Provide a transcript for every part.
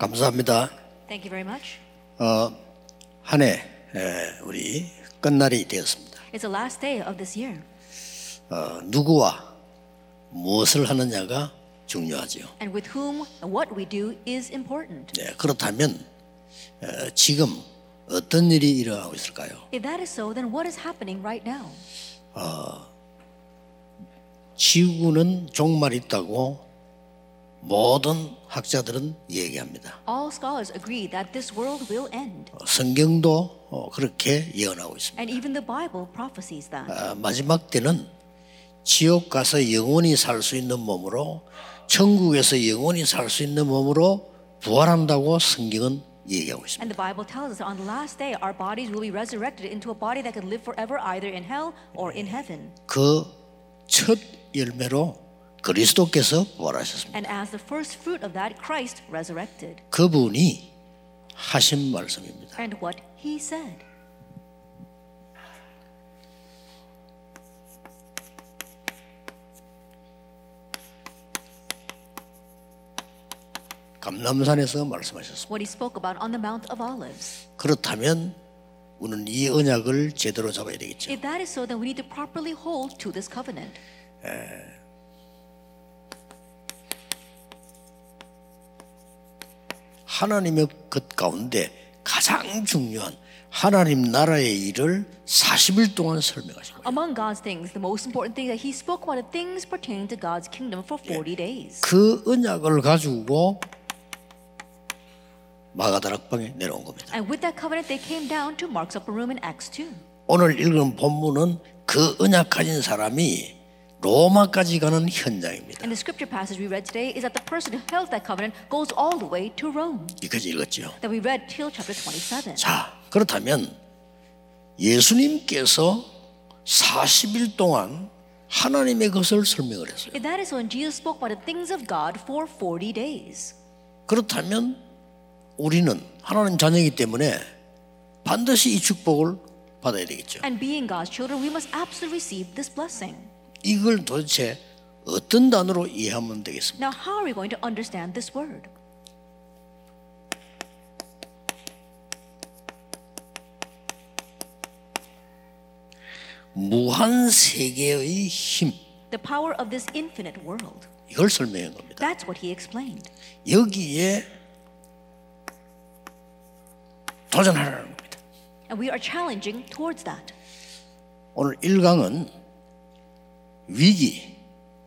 감사합니다. Thank you very much. 어, 한해 우리 끝날이 되었습니다. It's the last day of this year. 어, 누구와 무엇을 하느냐가 중요하지요. And with whom and what we do is important. 네, 그렇다면 어, 지금 어떤 일이 일어나고 있을까요? If that is so, then what is happening right now? 지구는 종말이 있다고 모든 학자들은 얘기합니다. All scholars agree that this world will end. 어, 성경도 어, 그렇게 예언하고 있습니다. And even the Bible prophesies that. 아, 마지막 때는 지옥 가서 영원히 살 수 있는 몸으로 천국에서 영원히 살 수 있는 몸으로 부활한다고 성경은 얘기하고 있습니다. And the Bible tells us on the last day, our bodies will be resurrected into a body that can live forever either in hell or in heaven. 그첫 열매로 그리스도께서 부활하셨습니다. And as the first fruit of that, Christ resurrected. 그분이 하신 말씀입니다. And what he said. 감남산에서 말씀하셨습니다. What he spoke about on the Mount of Olives. 그렇다면 우리는 이 언약을 제대로 잡아야 되겠죠. If that is so, then we need to properly hold to this covenant. 하나님의 것 가운데 가장 중요한 하나님 나라의 일을 40일 동안 설명하신 거예요. Among God's things, the most important thing that he spoke about the things pertaining to God's kingdom for 40 days. 그 언약을 가지고 마가다락방에 내려온 겁니다. And with that covenant, they came down to Mark's upper room in Acts 2. 오늘 읽은 본문은 그 언약 가진 사람이 로마까지 가는 현장입니다. And the scripture passage we read today is that the person who held that covenant goes all the way to Rome. 여기까지 읽었죠. That we read till chapter 27. 자, 그렇다면 예수님께서 40일 동안 하나님의 것을 설명을 했어요. If that is and Jesus spoke about the things of God for 40 days. 그렇다면 우리는 하나님 자녀이기 때문에 반드시 이 축복을 받아야 되겠죠. And being God's children, we must absolutely receive this blessing. 이걸 도대체 어떤 단어로 이해하면 되겠습니까? Now, how are we going to understand this word? 무한 세계의 힘 The power of this infinite world. 이걸 설명한 겁니다. That's what he explained. 여기에 도전하라는 겁니다. And we are challenging towards that. 오늘 1강은 위기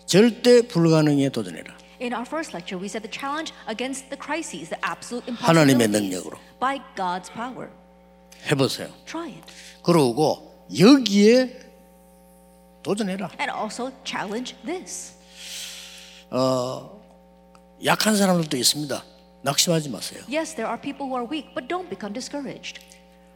절대 불가능에 도전해라. In our first lecture, we said the challenge against the crises, the absolute 하나님의 impossibilities, 능력으로. by God's power. 해보세요. Try it. 그러고 여기에 도전해라. And also challenge this. 약한 사람들도 있습니다. 낙심하지 마세요. Yes, there are people who are weak, but don't become discouraged.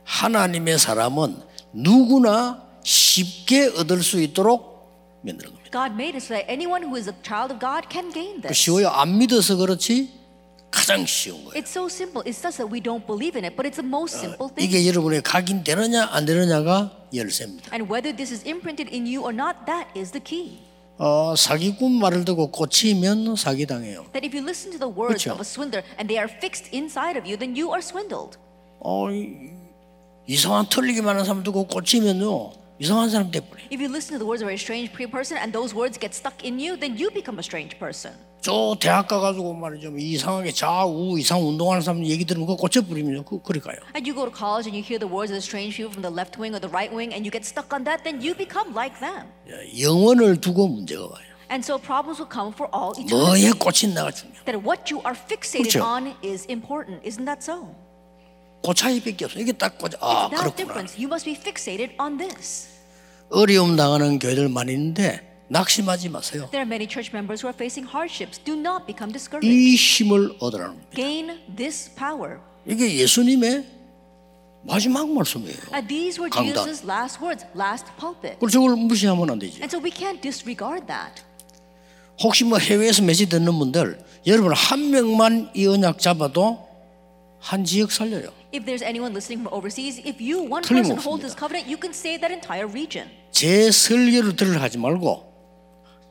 하나님의 사람은 누구나 쉽게 얻을 수 있도록 만드는 겁니다. God made it so that anyone who is a child of God can gain 그 this. 쉬워요. 안 믿어서 그렇지 가장 쉬운 거예요. It's so simple. It's just that we don't believe in it, but it's the most simple thing. 이게 여러분의 각인되느냐 안 되느냐가 열쇠입니다. And whether this is imprinted in you or not, that is the key. 어, 사기꾼 말을 듣고 꽂히면 사기당해요. That if you listen to the words 그렇죠. of a swindler and they are fixed inside of you, then you are swindled. 어, 이- 이상한 틀리기 많은 사람 듣고 꽂히면요 이상한 사람 돼버려. If you listen to the words of a strange pre- person and those words get stuck in you, then you become a strange person. 저 대학 가가지고 말이죠 뭐 이상하게 좌우 이상 운동하는 사람 얘기 들으면 그거 꽂혀버리면 그 그리 가요. And you go to college and you hear the words of the strange people from the left wing or the right wing and you get stuck on that, then you become like them. 영혼을 두고 문제가 와요. And so problems will come for all 뭐에 eternity. 꽂힌다가 중요. That what you are fixated 그렇죠. on is important. Isn't that so? 그 차이밖에 없어. 이게 딱 꽂아. 아 That 그렇구나. difference. You must be fixated on this. 어려움 당하는 교회들 많이 있는데 낙심하지 마세요. There are many church members who are facing hardships. Do not become discouraged. 이 힘을 얻으라는 겁니다. Gain this power. 이게 예수님의 마지막 말씀이에요. And these were 강단. Jesus' last words, last pulpit. 그걸 저걸 무시하면 안 되지. And so we can't disregard that. 혹시 뭐 해외에서 메시지 듣는 분들 여러분 한 명만 이 언약 잡아도 한 지역 살려요. If there's anyone listening from overseas, if you, one person, hold this covenant, you can save that entire region. 제 설교를 들으려 하지 말고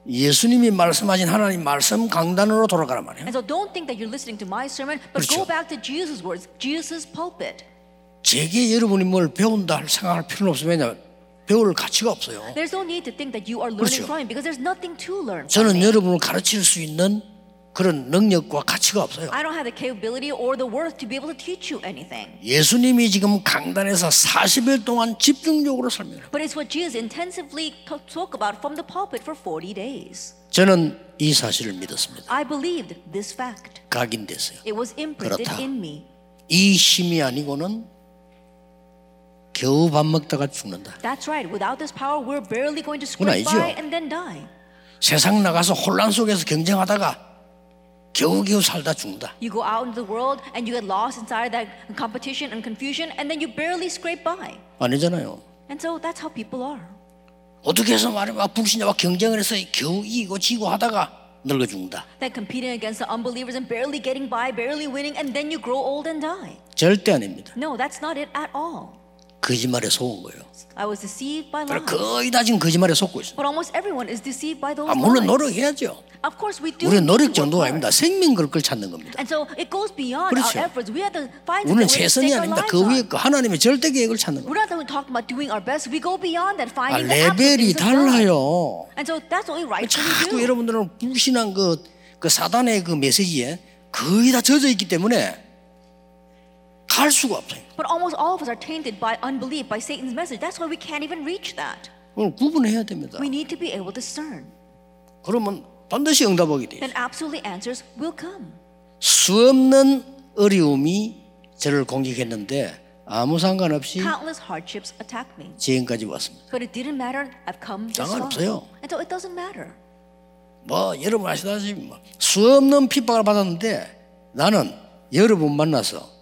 예수님이 말씀하신 하나님 말씀 강단으로 돌아가란 말이에요. And so don't think that you're listening to my sermon, but 그렇죠. go back to Jesus' words, Jesus' pulpit. 제게 여러분이 뭘 배운다 할 생각할 필요는 없어요. 왜냐 배울 가치가 없어요. There's no need to think that you are learning 그렇죠. from him because there's nothing to learn from 저는 me. 여러분을 가르칠 수 있는 그런 능력과 가치가 없어요. I don't have the capability or the worth to be able to teach you anything. 예수님이 지금 강단에서 40일 동안 집중적으로 설명해요. But it's what Jesus intensively spoke about from the pulpit for 40 days. 저는 이 사실을 믿었습니다. I believed this fact. 각인됐어요. It was imprinted 그렇다. in me. 이 힘이 아니고는 겨우 밥 먹다가 죽는다. That's right. Without this power, we're barely going to scrape by and then die. 세상 나가서 혼란 속에서 경쟁하다가 겨우겨우 살다 죽는다. You go out into the world and you get lost inside that competition and confusion, and then you barely scrape by. 아니잖아요. And so that's how people are. 어떻게 해서 말해봐 불신자와 경쟁을 해서 겨우 이기고 지고 하다가 늙어 죽는다. That competing against the unbelievers and barely getting by, barely winning, and then you grow old and die. 절대 아닙니다. No, that's not it at all. 거짓말에 속은 거예요. I was deceived by lies. 거의 다 지금 거짓말에 속고 있어요. But almost everyone is deceived by those 아, 물론. 노력해야죠. Of course, we do. 우리 노력 정도가. 아닙니다. 생명 걸 걸 찾는 겁니다. And so it goes beyond 그렇죠. our efforts. We have to find 우리는 최선이 아닙니다. 그 위에. 그 하나님의 절대 계획을 찾는 겁니다. We're not talking about doing our best. We go beyond that, 아, finding the absolute 레벨이 God. 달라요. And so that's what we rightfully 자꾸 do. 여러분들은 불신한 그, 그 사단의 그 메시지에 거의 다 젖어 있기 때문에 갈 수가 없어요. But almost all of us are tainted by unbelief, by Satan's message. That's why we can't even reach that. 그걸 구분해야 됩니다. We need to be able to discern. 그러면 반드시 응답하게 돼요. Then absolutely answers will come. 수 없는 어려움이 저를 공격했는데 아무 상관없이 Countless hardships attack me. 지금까지 왔습니다. But it didn't matter. I've come this far. 상관없어요. And so it doesn't matter. 뭐 여러분 아시다시피 뭐, 수 없는 핍박을 받았는데 나는 여러분 만나서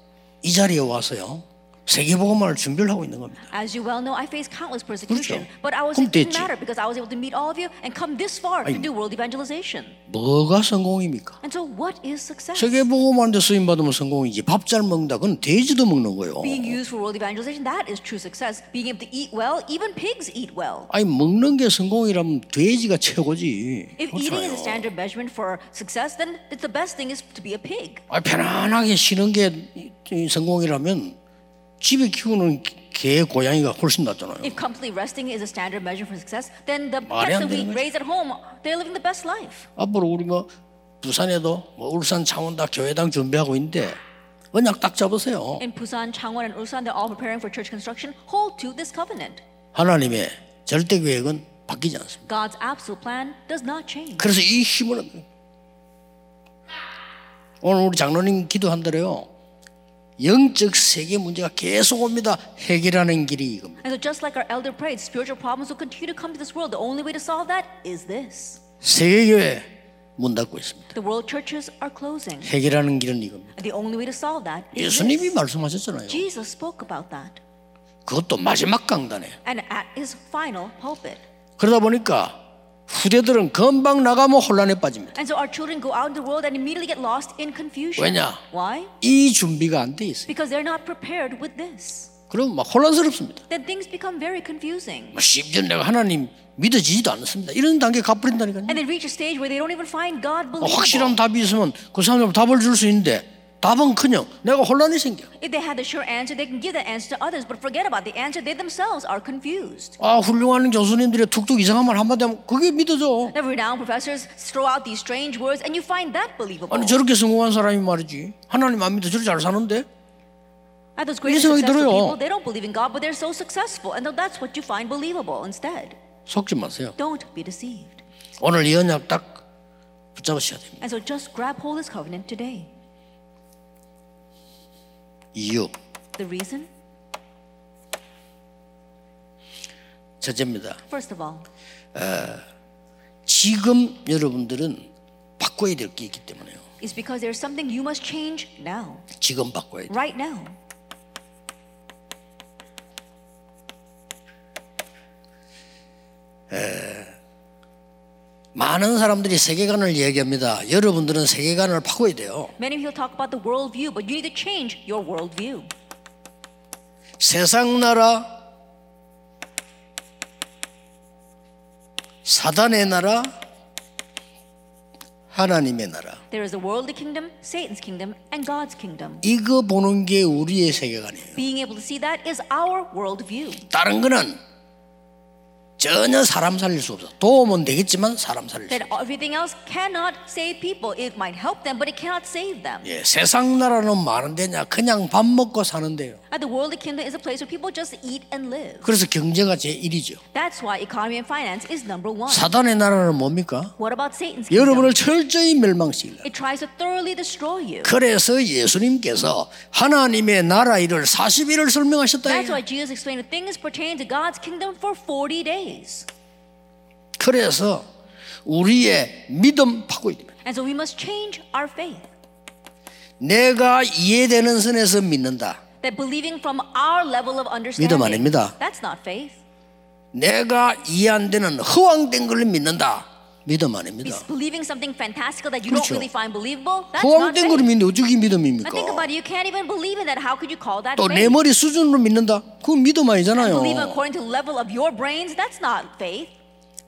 이 자리에 와서요 세계복음화를 준비를 하고 있는 겁니다. As you well know, I faced countless persecution. 그렇죠. But I was it didn't 됐지. matter because I was able to meet all of you and come this far to 아니, do world evangelization. 뭐가 성공입니까? And so what is success? 세계복음화인데 쓰임 받으면 성공이지 밥 잘 먹는다 그건 돼지도 먹는 거예요. Being used for world evangelization, that is true success. Being able to eat well, even pigs eat well. 아니 먹는 게 성공이라면 돼지가 최고지. If eating is a 그렇잖아요. standard measurement for success, then it's the best thing is to be a pig. 아니, 편안하게 쉬는 게 성공이라면 집에 키우는 개 고양이가 훨씬 낫잖아요. If comfortably resting is a standard measure for success, then the 말이 pets 안 that we 되는 거지. raise at home, they're living the best life. 앞으로 우리 뭐 부산에도 뭐 울산 창원 다 교회당 준비하고 있는데 언약 딱 잡으세요. In Busan, Changwon, and Ulsan, they're all preparing for church construction. Hold to this covenant. 하나님의 절대 계획은 바뀌지 않습니다. God's absolute plan does not change. 그래서 이 힘을. 오늘 우리 장로님 기도한대로요. 영적 세계 문제가 계속 옵니다. 해결하는 길이 이겁니다. And so, just like our elder prayed, spiritual problems will continue to come to this world. The only way to solve that is this. 세계 교회 문 닫고 있습니다. The world churches are closing. 해결하는 길은 이겁니다. And the only way to solve that is 예수님이 this. 말씀하셨잖아요. Jesus spoke about that. 그것도 마지막 강단에. And at his final pulpit. 그러다 보니까 후대들은 금방 나가면 혼란에 빠집니다. And so our children go out in the world and immediately get lost in confusion. 왜냐? Why? 이 준비가 안 돼 있어요. Because they're not prepared with this. 그럼 막 혼란스럽습니다. Then things become very confusing. 뭐 심지어 내가 하나님 믿어지지도 않습니다. 이런 단계 가버린다니까요. And they reach a stage where they don't even find God 뭐 believable. 확실한 답이 있으면 그 사람들 답을 줄 수 있는데 답은커녕 내가 혼란이 생겨. If they had the sure answer, they can give that answer to others, but forget about the answer. They themselves are confused. 아 훌륭한 교수님들의 툭툭 이상한 말 한마디 하면 그게 믿어져. The renowned professors throw out these strange words, and you find that believable. 아니 저렇게 성공한 사람이 말이지 하나님 안 믿어 저렇게 잘 사는데 And those great successful people, they don't believe in God, but they're so successful, and that's what you find believable instead. 속지 마세요. Don't be deceived. 오늘 이 언약 딱 붙잡으셔야 됩니다. And so just grab hold of this covenant today. 이유 The reason? 첫째입니다. First of all, 지금 여러분들은 바꿔야 될 게 있기 때문에요. is because there's something you must change now, 지금 바꿔야 돼. right now. 많은 사람들이 세계관을 얘기합니다. 여러분들은 세계관을 바꿔야 돼요. Many people talk about the worldview, but you need to change your worldview. 세상 나라, 사단의 나라, 하나님의 나라. There is the worldly kingdom, Satan's kingdom, and God's kingdom. 이거 보는 게 우리의 세계관이에요. Being able to see that is our worldview. 다른 거는 전혀 사람 살릴 수 없어. 도움은 되겠지만 사람 살릴 수 That 없어. everything else cannot save people. It might help them, but it cannot save them. 예, 세상 나라는 많은데냐 그냥 밥 먹고 사는데요. And the worldly kingdom is a place where people just eat and live. 그래서 경제가 제1이죠. That's why economy and finance is number one. 사단의 나라는 뭡니까? What about Satan's kingdom? 여러분을 철저히 멸망시키려. It tries to thoroughly destroy you. 그래서 예수님께서 하나님의 나라 일을 40일을 설명하셨다. That's why Jesus explained the things pertaining to God's kingdom for 40 days. 그래서 우리의 믿음 바꿔야. And so we must change our faith. 내가 이해되는 선에서 믿는다. That believing from our level of 믿음 understanding, 아닙니다. that's not faith. 내가 이해 안 되는 허황된 걸 믿는다. 믿음 아닙니다. Believing something fantastical that you don't 그렇죠. really find believable. That's not 허황된 걸 faith. 믿는데 어떻게 Now 믿음입니까? think about it. You can't even believe in that. How could you call that 또 내 faith? 머리 수준으로 믿는다. 그건 믿음 아니잖아요. Believe according to the level of your brains. That's not faith.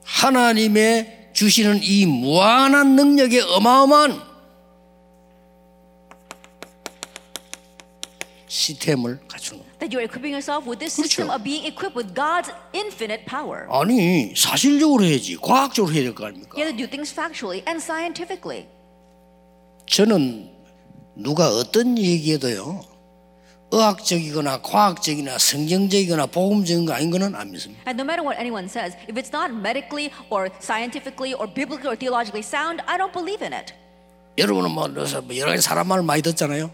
하나님의 주시는 이 무한한 능력의 어마어마한 시스템을 갖추는 겁니다. That you're equipping yourself with this 그렇죠. system of being equipped with God's infinite power. 아니 사실적으로 해야지 과학적으로 해야 될 거 아닙니까? You have to do things factually and scientifically. 저는 누가 어떤 얘기해도요 의학적이거나 과학적이나 성경적이거나 복음적인 거 아닌 거는 안 믿습니다. And no matter what anyone says, if it's not medically or scientifically or biblically or theologically sound, I don't believe in it. 여러분은 뭐 여러 가지 사람 말 많이 듣잖아요.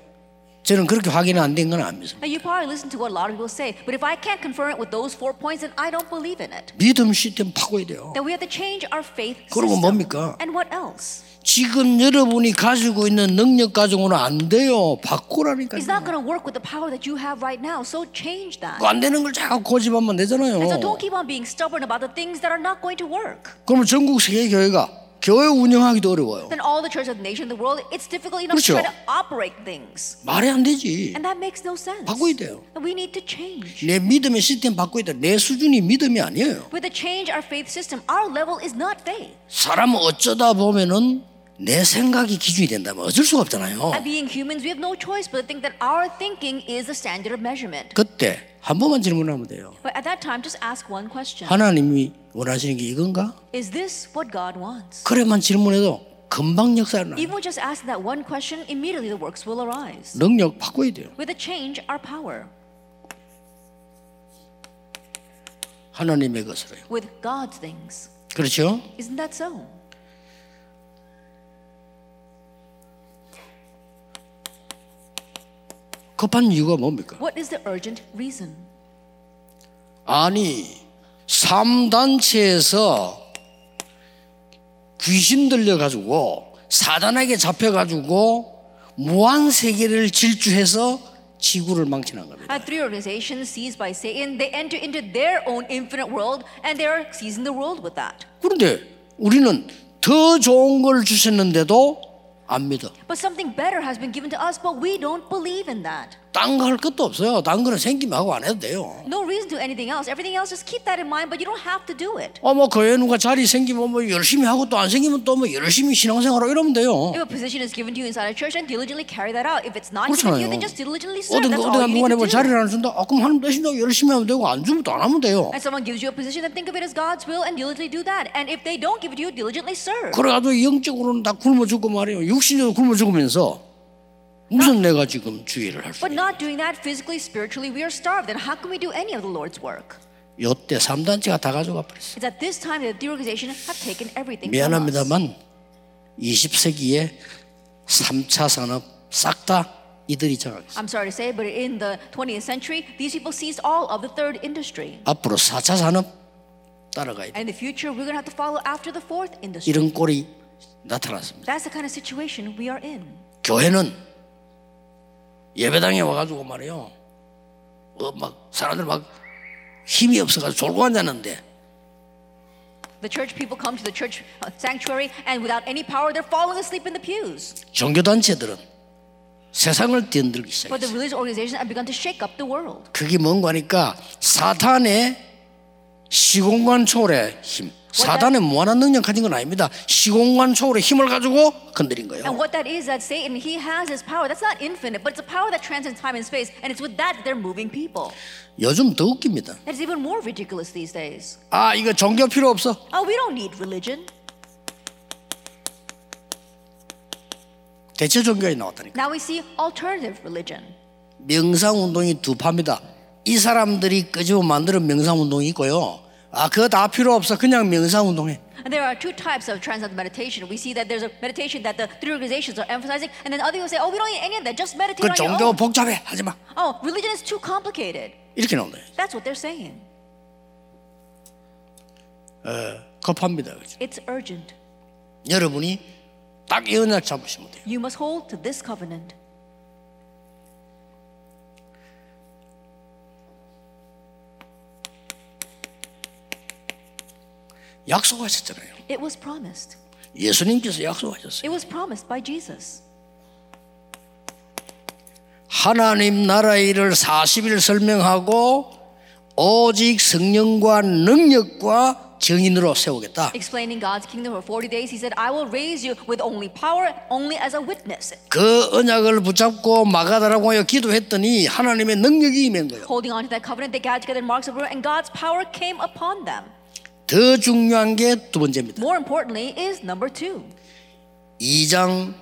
저는 그렇게 확인 안된 건 안 믿습니다. You probably listen to what a lot of people say, but if I can't confirm it with those four points, then I don't believe in it. 믿음 시스템 바꿔야 돼요. That we have to change our faith 그리고 system. 뭡니까? And what else? 지금 여러분이 가지고 있는 능력 가지고는 안 돼요. 바꾸라니까요. It's not going to work with the power that you have right now. So change that. 안 되는 걸 자꾸 고집하면 되잖아요. And so don't keep on being stubborn about the things that are not going to work. 그러면 전국 세계 교회가 교회 운영하기도 어려워요. Then all the churches of the nation, the world, it's difficult enough 그렇죠. to try to operate things. 말이 안 되지. And that makes no sense. 바꿔야 돼요. And we need to change. 내 믿음의 시스템 바꿔야 돼. 내 수준이 믿음이 아니에요. With the change our faith system, our level is not faith. 사람은 어쩌다 보면은 내 생각이 기준이 된다면 어쩔 수가 없잖아요. Being humans, we have no choice but to think that our thinking is the standard of measurement. 그때 한 번만 질문하면 돼요. But at that time, just ask one question 하나님이 원하시는 게 이건가? Is this what God wants? 그래만 질문해도 금방 역사를 나. Even with just asking that one question, immediately the works will arise. 능력 바꿔야 돼요. With a change, our power. 하나님의 것으로요. With God's things. 그렇죠? Isn't that so? 급한 이유가 뭡니까? What is the urgent reason? 아니, 3단체에서 귀신 들려가지고 사단에게 잡혀가지고 무한 세계를 질주해서 지구를 망치는 겁니다. At three organizations seized by Satan, they enter into their own infinite world and they are seizing the world with that. 그런데 우리는 더 좋은 걸 주셨는데도 안 믿어. But something better has been given to us, but we don't believe in that. 딴거할 것도 없어요. 딴 거는 생기면 하고 안 해도 돼요. No reason to do anything else. Everything else, just keep that in mind, but you don't have to do it. 어, 뭐, 교회 누가 자리 생기면 뭐 열심히 하고 또 안 생기면 또 뭐 열심히 신앙생활하고 이러면 돼요. If a position is given to you inside a church, then diligently carry that out. If it's not given to you, then just diligently serve. 어딘가, That's all 어디가 you need 누가 to do. 자리를 안 준다? 아, 그럼 하나님 대신다고 열심히 하면 되고 안 주면 또 안 하면 돼요. And someone gives you a position, then think of it as God's will and diligently do that. And if they don't give it to you, diligently serve. 그래가지고 영적으로는 다 굶어 죽고 말이에요. 육신적으로 굶어 죽으면서 무슨 내가 지금 주의를 할 수 But 있냐. not doing that physically, spiritually, we are starved. Then how can we do any of the Lord's work? 요때 3단체가 다 가져가 버렸어요. It's at this time that the organization have taken everything from us. 미안합니다만 20세기에 3차 산업 싹 다 이들이 장악했어요. I'm sorry to say, but in the 20th century, these people seized all of the third industry. 앞으로 4차 산업 따라가야 돼. And in the future, we're going to have to follow after the fourth industry. 이런 꼴이 나타났습니다. That's the kind of situation we are in. 교회는 예배당에 와가지고 말이요. 어, 막 사람들 막 힘이 없어가지고 졸고 앉았는데 The church people come to the church uh, sanctuary, and without any power, they're falling asleep in the pews. 종교 단체들은 세상을 뒤흔들기 But the 시작했어요. religious organizations have begun to shake up the world. 그게 뭔가 하니까 사탄의 시공간 초월의 힘, 사단의 무한한 능력 가진 건 아닙니다. 시공간 초월의 힘을 가지고 건드린 거예요. And what that is, that Satan, he has his power. That's not infinite, but it's a power that transcends time and space. And it's with that they're moving people. 요즘 더 웃깁니다. That's even more ridiculous these days. 아 이거 종교 필요 없어. Oh, we don't need religion. 대체 종교에 나왔다니까. Now we see alternative religion. 명상 운동이 두 파입니다. 이 사람들이 끄집어 만드는 명상 운동이 있고요. 아 그거 다 필요 없어. 그냥 명상 운동해. And there are two types of transcendental meditation. We see that there's a meditation that the three organizations are emphasizing, and then other people say, oh, we don't need any of that. Just meditate 그 on your 종교 own. 복잡해 하지 마. Oh, religion is too complicated. 이렇게 나온다. That's what they're saying. 급합니다. 그죠? It's urgent. 여러분이 딱 이 언약 잡으시면 돼요. You must hold to this covenant. 약속하셨잖아요. It was promised. 예수님께서 약속하셨어요. It was promised by Jesus. 하나님 나라의 일을 40일 설명하고 오직 성령과 능력과 정인으로 세우겠다. Explaining God's kingdom for 40 days, he said, I will raise you with only power, only as a witness. 그 언약을 붙잡고 마가다라고 하여 기도했더니 하나님의 능력이 임한 거예요. Holding on to that covenant, they gathered together in marks of prayer, and God's power came upon them. 더 중요한 게 두 번째입니다. More importantly, is number two. 2장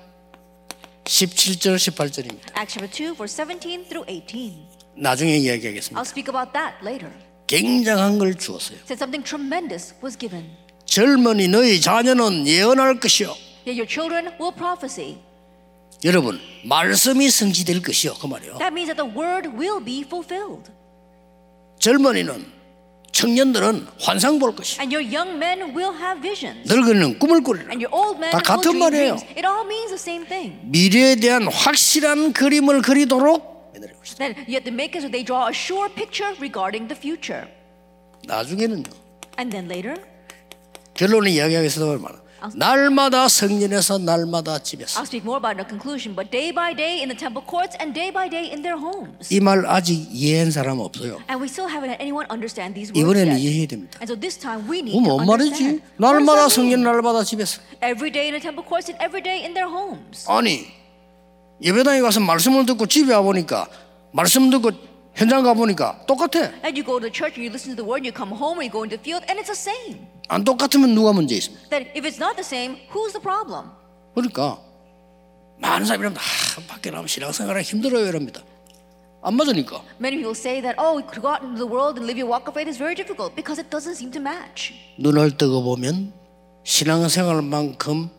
17절 18절입니다. Acts chapter 2, verse 17 through 18. 나중에 이야기하겠습니다. I'll speak about that later. 굉장한 걸 주었어요. Said something tremendous was given. 젊은이 너희 자녀는 예언할 것이요. Yet your children will prophesy. 여러분 말씀이 성취될 것이요. 그 말이요. That means that the word will be fulfilled. 젊은이는 청년들은 환상 볼 것이. And your young men will have visions. 늙은이는 꿈을 꾸리라. And your old men 다 will 같은 말이에요. dreams. It all means the same thing. 미래에 대한 확실한 그림을 그리도록 매달리고 future. 나중에는요. And then later, 결론을 이야기하겠습니다. 말은 날마다 성전에서 날마다 집에서. I'll speak more about it in a conclusion, but day by day in the temple courts and day by day in their homes. 이 말 아직 이해한 사람 없어요. And we still haven't had anyone understand these words 이번에는 yet. 이해해야 됩니다. And so this time we need 그럼 to 뭔 말이지? understand. 날마다 성전? 날마다 집에서. Every day in the temple courts and every day in their homes. 아니 예배당에 가서 말씀을 듣고 집에 와 보니까 말씀 듣고 현장 가 보니까 똑같아. And you go to the church and you listen to the word, you come home and you go into the field, and it's the same. 안 똑같으면 누가 문제 있습니까? That if it's not the same, who's the problem? 그러니까 많은 사람이 이러면 아, 밖에 나면 신앙생활하기 힘들어요 이럽니다. 안 맞으니까. Many people say that, oh, to go out into the world and live your walk of faith is very difficult because it doesn't seem to match. 눈을 뜨고 보면 신앙생활만큼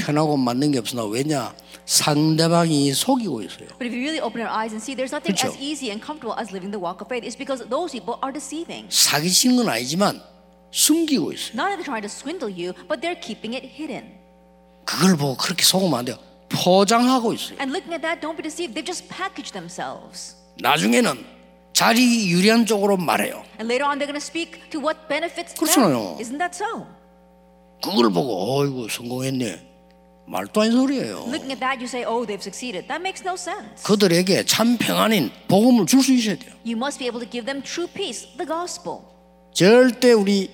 편하고 맞는 게 없으나 왜냐 상대방이 속이고 있어요. But if you really open your eyes and see, there's nothing 그쵸. as easy and comfortable as living the walk of faith. It's because those people are deceiving. 사기친 건 아니지만 숨기고 있어요. Not that they're trying to swindle you, but they're keeping it hidden. 그걸 보고 그렇게 속으면 안 돼요. 포장하고 있어요. And looking at that, don't be deceived. They've just packaged themselves. 나중에는 자리 유리한 쪽으로 말해요. And later on, they're going to speak to what benefits 그렇잖아요. them. Isn't that so? 그걸 보고 어이구 성공했네. 말도 아닌 소리예요. Looking at that, you say, oh, they've succeeded. That makes no sense. 그들에게 참 평안인 복음을 줄 수 있어야 돼요. You must be able to give them true peace, the gospel. 절대 우리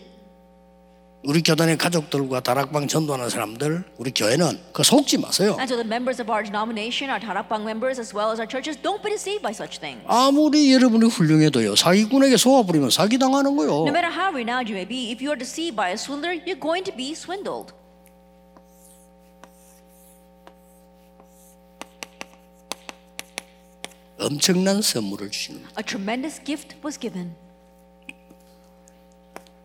우리 교단의 가족들과 다락방 전도하는 사람들, 우리 교회는 그 속지 마세요. And so the members of our denomination, our Tarakbang members, as well as our churches, don't be deceived by such things. 아무리 여러분이 훌륭해도요 사기꾼에게 속아 부리면 사기 당하는 거요. No matter how renowned you may be, if you are deceived by a swindler, you're going to be swindled. 엄청난 선물을 주시는 거예요. A tremendous gift was given.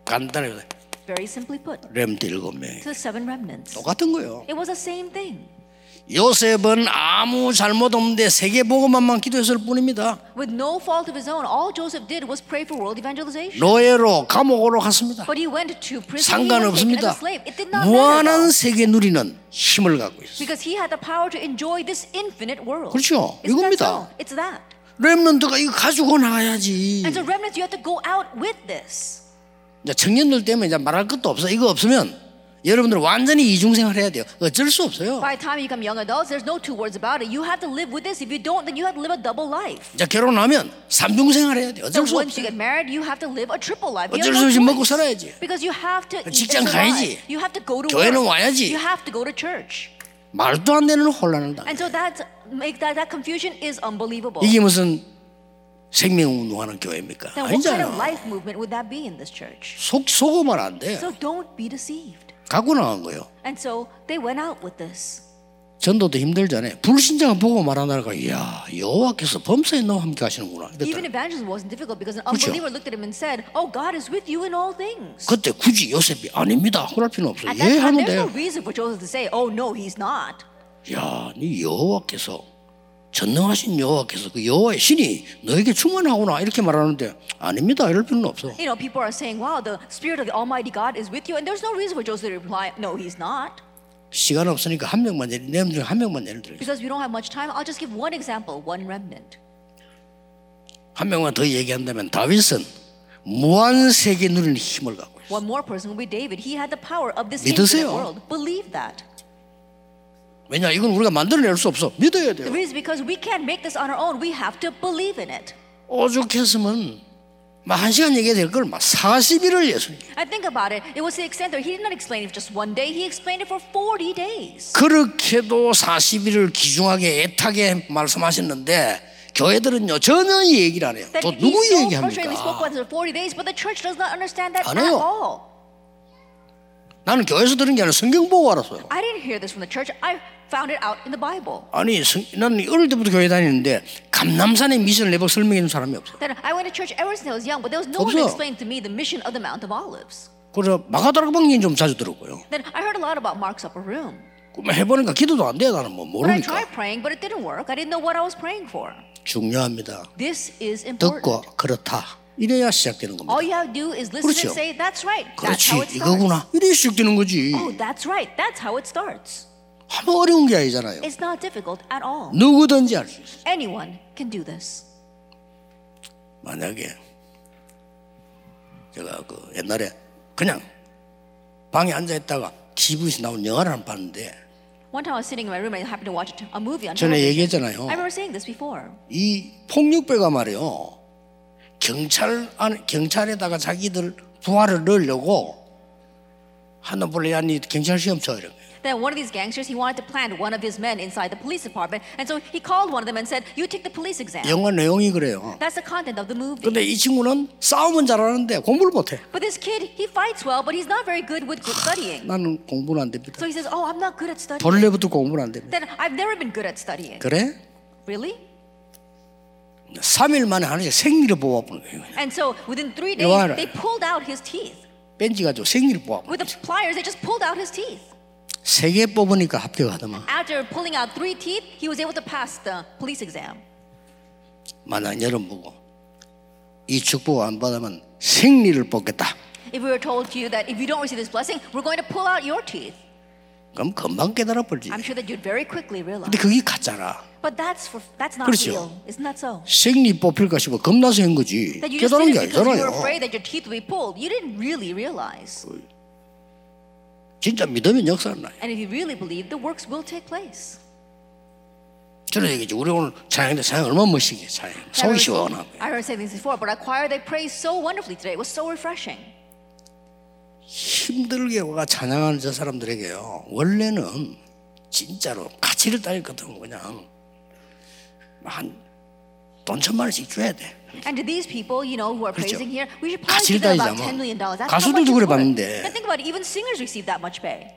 간단하게 Very simply put, 렘트 일곱 명 to the seven remnants. 똑같은 거예요. It was the same thing. 요셉은 아무 잘못 없는데 세계 복음만만 기도했을 뿐입니다. With no fault of his own, all Joseph did was pray for world evangelization. 노예로 감옥으로 갔습니다. But he went to prison. 상관없습니다. slave. It did not matter. 무한한 세계 누리는 힘을 갖고 있어요. Because he had the power to enjoy this infinite world. 그렇죠. 이겁니다. It's that. 렘넌트가 이거 가지고 나가야지. And so remnants, you have to go out with this. 이제 청년들 때문에 이제 말할 것도 없어. 이거 없으면 여러분들 완전히 이중생활 해야 돼요. 어쩔 수 없어요. By the time you become young adults, there's no two words about it. You have to live with this. If you don't, then you have to live a double life. 이제 결혼하면 삼중생활 해야 돼요. So 어쩔 수 once you 없어요. get married, you have to live a triple life. You 어쩔 수 have no 없이 먹고 choice. 살아야지. Because you have to eat 직장 and survive. 가야지. You have to go to 교회는 work. 와야지. You have to go to church. 말도 안 되는 혼란을 당해. And so that make that that confusion is unbelievable. 이게 무슨 생명 운동하는 교회입니까? Then what kind of 아니잖아요. life movement would that be in this church? 속 속으면 안 돼. So don't be deceived. 갖고 나간 거예요. And so they went out with this. 전도도 힘들잖아요. 불신자가 보고 말하다가 이야 여호와께서 범사에 너와 함께 하시는구나. Even 이랬다. evangelism wasn't difficult because an 그렇죠. unbeliever looked at him and said, "Oh, God is with you in all things." 그때 굳이 요셉이 아닙니다. 그럴 필요 없어. At 예 하면 there's no 돼요. reason for Joseph to say, "Oh, no, he's not." 야, 네 여호와께서 전능하신 여호와께서 그 여호와의 신이 너에게 충만하구나 이렇게 말하는데 아닙니다. 이럴 필요는 없어. You know, people are saying, "Wow, the Spirit of the Almighty God is with you," and there's no reason for Joseph to reply, "No, he's not." 시간 없으니까 한 명만 예를 내 중에 한 명만 예를 들겠습니다. Because we don't have much time, I'll just give one example, one remnant. 한 명만 더 얘기한다면 다윗은 무한 세계 누리는 힘을 갖고 있어요. One more person will be David. He had the power of this 믿으세요. infinite world. Believe that. 왜냐 이건 우리가 만들어낼 수 없어. 믿어야 The 돼요. reason because we can't make this on our own. We have to believe in it. 오죽했으면 막한 시간 얘기해야 될걸 막 40일을 예수님. And think about it. It was the extent that he did not explain it just one day. He explained it for 40 days. 그렇게도 40일을 기중하게 애타게 말씀하셨는데 교회들은요 전혀 이 얘기를 안 해요. 또 누구 얘기합니까? spoke about it for 40 days, but the church does not understand that 안 at 해요. all. 나는 교회에서 들은 게 아니라 성경 보고 알았어요. I didn't hear this from the church. I found it out in the Bible. 아니 성, 나는 어릴 때부터 교회 다니는데 감남산의 미션을 내복 설명해 준 사람이 없어. Then I went to church ever since I was young, but there was no one to 없어. explain to me the mission of the Mount of Olives. 그래서 마가다락방이 좀 자주 들었고요. Then I heard a lot about Mark's upper room. 그럼 해보니까 기도도 안 돼. 나는 뭐 But I 모르니까. tried praying, but it didn't work. I didn't know what I was praying for. 중요합니다. This is important. 듣고 그렇다. 이래야 시작되는 겁니다. All you have to do is listen 그렇죠. and say, "That's right. That's 그렇지 how it starts." 이거구나. 이래 시작되는 거지. Oh, that's right. That's how it starts. 아무 어려운 게 아니잖아요. It's not difficult at all. 누구든지 할 수 있어. Anyone can do this. 만약에 제가 그 옛날에 그냥 방에 앉아 있다가 TV에서 나온 영화를 한번 봤는데 One time I was sitting in my room and I happened to watch a movie on 전에 television. 얘기했잖아요. I remember saying this before. 이 폭력배가 말이요 경찰 안 경찰에다가 자기들 부하를 넣으려고 볼래 아니 경찰 시험 쳐거 예요. Then one of these gangsters, he wanted to plant one of his men inside the police department, and so he called one of them and said, "You take the police exam." 영화 내용이 그래요. That's the content of the movie. 근데 이 친구는 싸움은 잘하는데 공부를 못해. But this kid, he fights well, but he's not very good with good studying. 나는 공부는 안 됩니다. So he says, "Oh, I'm not good at studying." 본래부터 공부는 안 됩니다. Then I've never been good at studying. 그래? Really? 3일 만에 하는 게 생리를 뽑아보는 거예요. And so within three days, 이거 알아요. they pulled out his teeth. 벤치 가지고 생리를 뽑아보는 With the pliers, they just pulled out his teeth. 세개 뽑으니까 합격하더만. After pulling out three teeth, he was able to pass the police exam. 만약 여러분 보고 이 축복 안 받으면 생리를 뽑겠다. If we were told to you that if you don't receive this blessing, we're going to pull out your teeth, 그럼 금방 깨달아 버리지. I'm sure that you'd very quickly realize. 근데 그게 가짜라. But that's for that's not 그렇죠. real. Isn't that so? 생리 뽑힐까 싶어 겁나서 한 거지. 깨달은 게 because you were 아니잖아요. afraid that your teeth would be pulled. You didn't really realize. 진짜 믿으면 역사는 나요. And if you really believe, the works will take place. 저는 얘기지. 우리 오늘 찬양인데 찬양 얼마나 멋있게 찬양. 속이 시원하고. I heard say this before, but our choir they praised so wonderfully today. It was so refreshing. 힘들게 와 찬양하는 저 사람들에게요. 원래는 진짜로 가치를 따질 것같으면 그냥 한 돈 천만 원씩 줘야 돼. And to these people, you know, who are 그렇죠. praising here, we should probably give them about 따지자면 ten million dollars. That's how much it's 그래 worth. And think about it, even singers receive that much pay.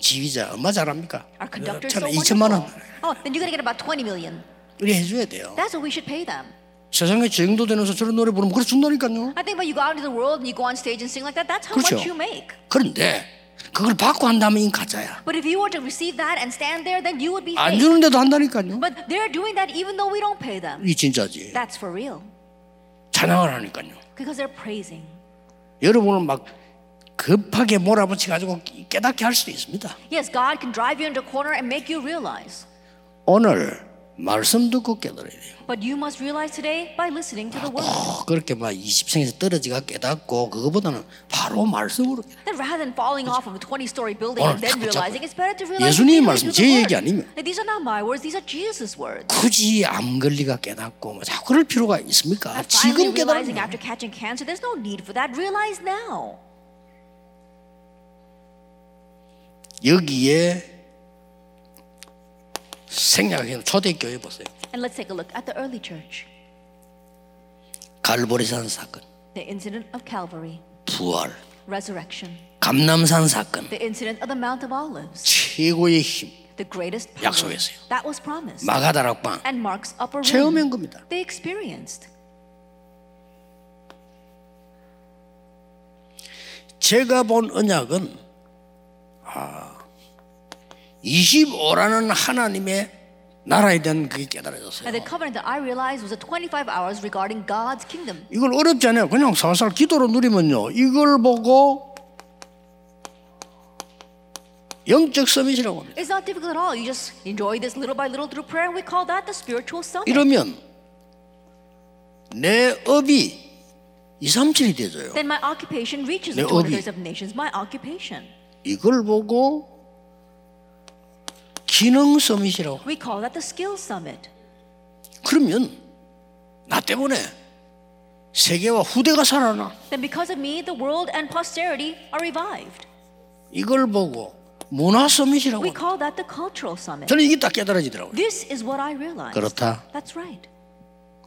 지휘자 얼마 잘합니까? Our conductors so 저는 2천만 원. Oh, then you're gonna get about 20 million. 이래 해줘야 돼요. That's what we should pay them. 세상에 주행도 되면서 저런 노래 부르면 그래 준다니까요. I think when you go out into the world and you go on stage and sing like that, that's how 그렇죠. much you make. 그런데 그걸 받고 한다면 이 가짜야. But if you were to receive that and stand there, then you would be 안 fake. 주는데도 한다니까요. But they're doing that even though we don't pay them. 이 진짜지. That's for real. 찬양을 하니까요. Because they're praising. 여러분은 막 급하게 몰아붙여 가지고 깨닫게 할 수도 있습니다. Yes, God can drive you into a corner and make you realize. 오늘 말씀 듣고 깨달아야 돼요. But you must realize today by listening to the word. 꼭 그렇게 막 20층에서 떨어지가 깨닫고 그거보다는 바로 말씀으로 깨닫고. That rather than falling off of a 20-story building and then realizing it's better to realize 예수님의 immediately 말씀, through 제 the 얘기 word. 아니면. That These are not my words; these are Jesus' words. 굳이 암 걸리가 깨닫고 뭐 자꾸 그럴 필요가 있습니까? And finally 지금 realizing 깨달으면 after catching cancer, there's no need for that. Realize now. 여기에 생략해 초대교회 보세요. And let's take a look at the early church. 갈보리산 사건, The incident of Calvary, 부활, resurrection. 감남산 사건, The incident of the Mount of Olives, 최고의 힘, the greatest power 약속했어요. that was promised. 마가다락방 And Mark's upper room, 체험한 겁니다. they experienced. 제가 본 언약은 아, 25라는 하나님의 나라에 대한 그게 깨달아졌어요. And the covenant that I realized was a 25 hours regarding God's kingdom. 이걸 어렵지 않아요. 그냥 살살 기도로 누리면요. 이걸 보고 영적 서밋이라고 합니다. It's not difficult at all. You just enjoy this little by little through prayer, and we call that the spiritual summit. 이러면 내 업이 2, 3, 7이 되져요. Then my occupation reaches the 내 업이. 230 of nations. My occupation. 이걸 보고 기능 서밋이라고. We call that the skill summit. 그러면 나 때문에 세계와 후대가 살아나. Then because of me, the world and posterity are revived. 이걸 보고 문화 서밋이라고. We call that the cultural summit. 저는 이게 딱 깨달아지더라고요. This is what I realized. 그렇다. That's right.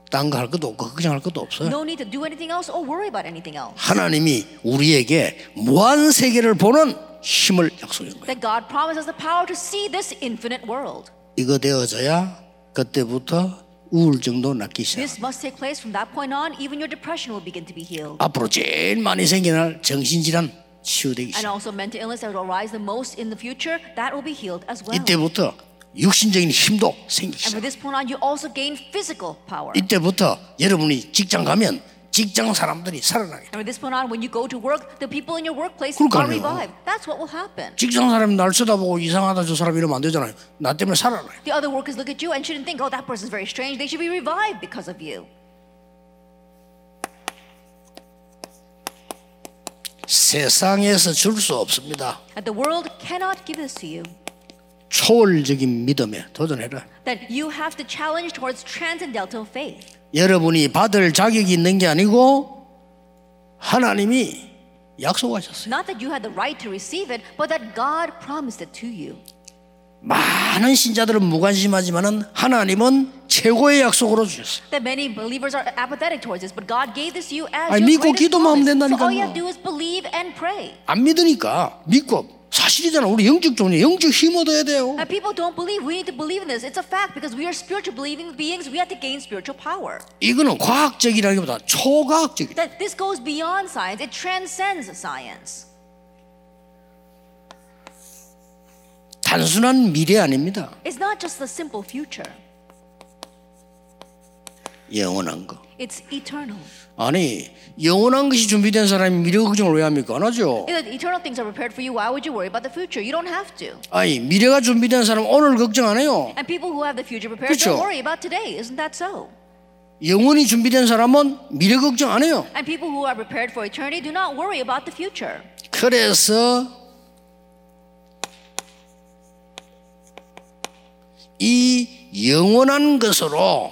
딴 거 할 것도 없고 걱정할 것도 없어요. No need to do anything else or worry about anything else. 하나님이 우리에게 무한 세계를 보는 힘을 약속한 거예요. That God promises the power to see this infinite world. 이거 되어져야 그때부터 우울증도 낫기 시작. This must take place from that point on, even your depression will begin to be healed. 앞으로 제일 많이 생겨날 정신질환 치유되기 And 시작. also mental illness that will arise the most in the future, that will be healed as well. 이때부터 육신적인 힘도 생기기 And 시작. from this point on, you also gain physical power. 이때부터 여러분이 직장 가면 직장 사람들이 살아나게. And from this point on, when you go to work, the people in your workplace 그럴 거 are 아니에요. revived. That's what will happen. 직장 사람이 날 쳐다보고 이상하다 저 사람 이러면 안 되잖아요. 나 때문에 살아나요. The other workers look at you and shouldn't think, oh, that person's very strange. They should be revived because of you. 세상에서 줄 수 없습니다. And the world cannot give this to you. 초월적인 믿음에 도전해라. That you have to challenge towards transcendental faith. 여러분이 받을 자격이 있는 게 아니고 하나님이 약속하셨어요. Not that you had the right to receive it, but that God promised it to you. 많은 신자들은 무관심하지만은 하나님은 최고의 약속으로 주셨어요. That many believers are apathetic towards this, but God gave this to you as 아니, your 믿고 greatest 기도만 하면 promise. So all you 된다니까요. have to do is believe and pray. 안 믿으니까 믿고 사실이잖아. 우리 영적 존재, 영적 힘 얻어야 돼요. And people don't believe. We need to believe in this. It's a fact because we are spiritual believing beings. We have to gain spiritual power. 이거는 과학적이라기보다 초과학적이다. That this goes beyond science. It transcends science. 단순한 미래 아닙니다. It's not just the simple future. 영원한 거. It's eternal. 아니 영원한 것이 준비된 사람이 미래 걱정을 왜 합니까? 안 하죠. If eternal things are prepared for you, why would you worry about the future? You don't have to. 아니 미래가 준비된 사람 오늘 걱정 안 해요. And people who have the future prepared 그렇죠. don't worry about today. Isn't that so? 영원히 준비된 사람은 미래 걱정 안 해요. And people who are prepared for eternity do not worry about the future. 그래서 이 영원한 것으로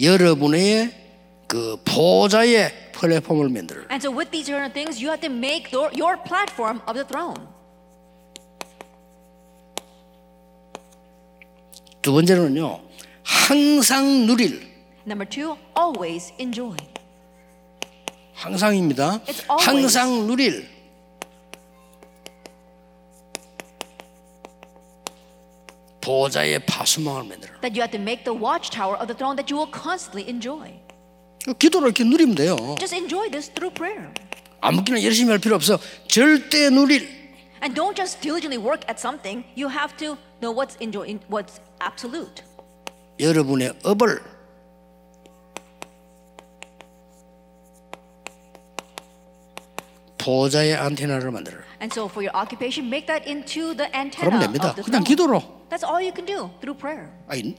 여러분의 그 보좌의 플랫폼을 만들어. And so, with these eternal things, you have to make your, your platform of the throne. 두 번째로는요, 항상 누릴, Number two, always enjoy. 항상입니다. 항상 누릴. 보좌의 파수망을 만들어. That you have to make the watchtower of the throne that you will constantly enjoy. 기도로 이렇게 누리면 돼요. Just enjoy this through prayer. 아무렇게나 열심히 할 필요 없어. 절대 누릴. And don't just diligently work at something. You have to know what's enjoy, what's absolute. 여러분의 업을 보좌의 안테나를 만들어. And so, for your occupation, make that into the 그러면 antenna 됩니다. of the 그냥 throne. 기도로. That's all you can do through prayer. 아니,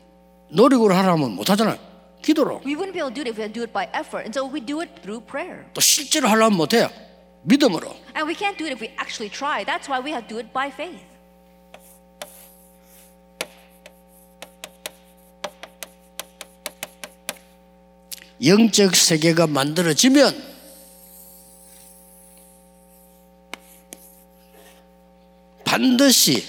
노력으로 하라면 못 하잖아요. 기도로. We wouldn't be able to do it if we had to do it by effort. And so we do it through prayer. 또 실제로 하려면 못 해요. 믿음으로. And we can't do it if we actually try. That's why we have to do it by faith. 영적 세계가 만들어지면 반드시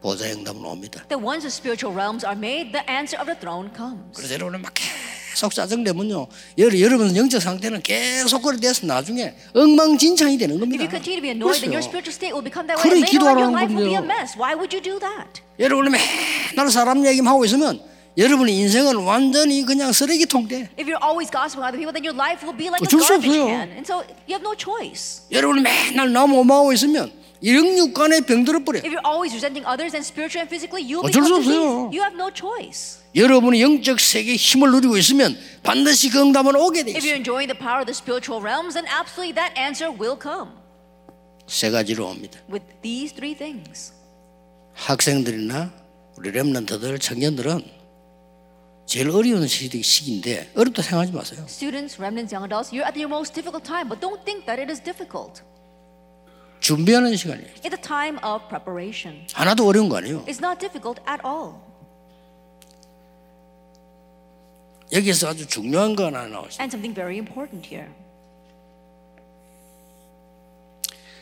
보좌 응답은 옵니다. That once the spiritual realms are made, the answer of the throne comes. 그래서 여러분은 막 계속 짜증내면요. 여러- 여러분 영적 상태는 계속 그래 돼서 나중에 엉망진창이 되는 If 겁니다. you continue to be annoyed, then your 그렇죠. spiritual state will become that way. 그래, And later on, your 기도하라는 life will be a 건데요. mess. Why would you do that? 여러분은 맨날 사람 얘기만 하고 있으면 여러분의 인생은 완전히 그냥 쓰레기통 돼. If you're always gossiping other people, then your life will be like a 어쩔 수 garbage 없어요. can. And so you have no choice. 여러분은 맨날 나무 오마하고 있으면 영육간에 병들어 버려. If you're always resenting others, then spiritually and physically, you will 어쩔 수 become diseased. 없어요. You have no choice. 여러분이 영적 세계의 힘을 누리고 있으면 반드시 그 응답은 오게 돼 If 있어. you're enjoying the power of the spiritual realms, then absolutely that answer will come 세 가지로 옵니다. with these three things. 학생들이나 우리 렘런트들 청년들은 제일 어려운 시기- 시기인데 어렵다 생각하지 마세요. Students, remnants, young adults, you're at your most difficult time, but don't think that it is difficult. 준비하는 시간이에요. It's a time of preparation. 하나도 어려운 거 아니에요. It's not difficult at all. 여기서 아주 중요한 거 하나 나오죠. And something very important here.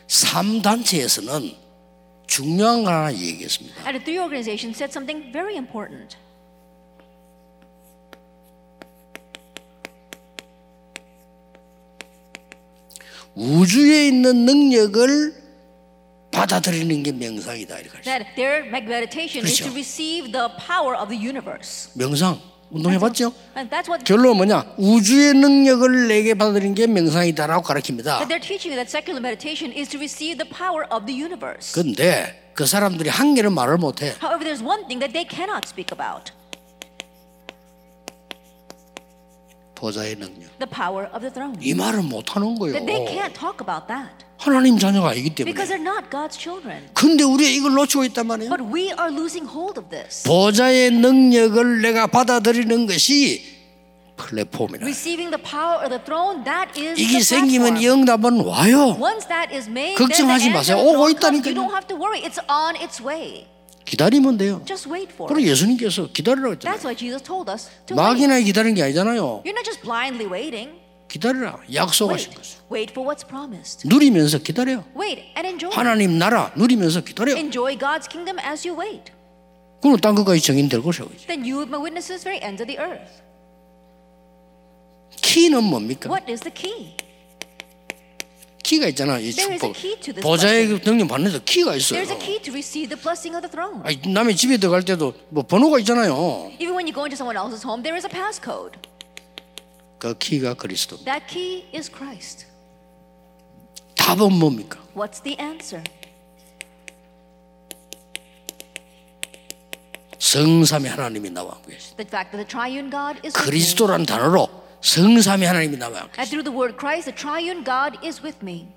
3단체에서는 중요한 거 하나 얘기했습니다. And the three organizations said something very important. 우주에 있는 능력을 받아들이는 게 명상이다 이렇게 하죠. That their meditation is 그렇죠. to receive the power of the universe. 명상 운동해봤죠? And that's what 결론 뭐냐? 우주의 능력을 내게 받아들이는 게 명상이다라고 가르칩니다. that they're teaching you that secular meditation is to receive the power of the universe. 근데 그 사람들이 한 개는 말을 못해. However, there's one thing that they cannot speak about 보좌의 능력. the power of the throne. 이 말을 못하는 거예요. That they can't talk about that 하나님 자녀가 아니기 because 때문에. they're not God's children. 근데 우리가 이걸 놓치고 있단 말이에요. But we are losing hold of this. 보좌의 능력을 내가 받아들이는 것이 플랫폼이라. Receiving the power of the throne, that is 이게 the 생기면 이. 응답은 와요. Once that is made, the 걱정하지 answer 마세요. the 오고 있다니까요. don't have to worry. It's on its way. 기다리면 돼요. Just wait for 그리고 it. 예수님께서 기다리라고 했잖아요. That's why Jesus told us to wait. 막이나 기다리는 게 아니잖아요. You're not just blindly waiting. 기다리라. 약속하신 Wait. 거죠. Wait for what's promised. 누리면서 기다려. Wait and enjoy. 하나님 나라 누리면서 기다려. Enjoy God's kingdom as you wait. 그럼 땅 끝까지 정인될 것이고. Then you will be witnesses to the very ends of the earth. 키는 뭡니까? 키가 있잖아. 이 There is a 축복. key to this 보좌의 능력 받는 데 키가 있어요. There's a key to receive the blessing of the throne. 아니, 남의 집에 들어갈 때도 뭐 번호가 있잖아요. Even when you go into someone else's home, there is a passcode. 그 키가 그리스도. That key is Christ. 답은 뭡니까? What's the answer? 성삼의 하나님이 나와 계시. The fact that the triune God is with me. 그리스도라는 단어로 성삼의 하나님이 나와. And through the word Christ, the triune God is with me.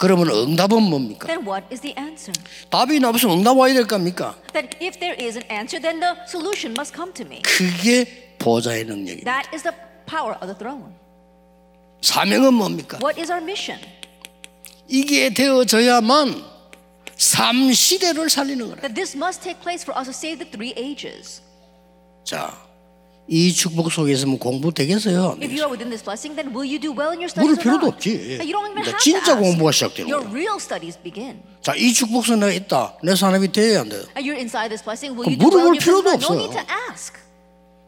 그러면 응답은 뭡니까? Then what is the answer? 답이 나없으면 응답 와야 될 겁니까? That if there is an answer, then the solution must come to me. 그게 보좌의 능력입니다. That is the power of the throne. 사명은 뭡니까? What is our mission? 이게 되어져야만 삼 시대를 살리는 거라. That this must take place for us to save the three ages. 자, 이 축복 속에 있으면 공부 되겠어요? If you are within this blessing, then will you do well in your studies 물을 or 필요도 not? 없지. You don't even 이제 have 진짜 ask. 공부가 시작되는 Your 거야. real studies begin. 자, 이 축복 속에 내가 있다. 내 사람이 돼야 안 돼요. And you're inside this blessing. Will 그럼 you do well 물어볼 in your 필요도 studies? No 없어요. need to ask.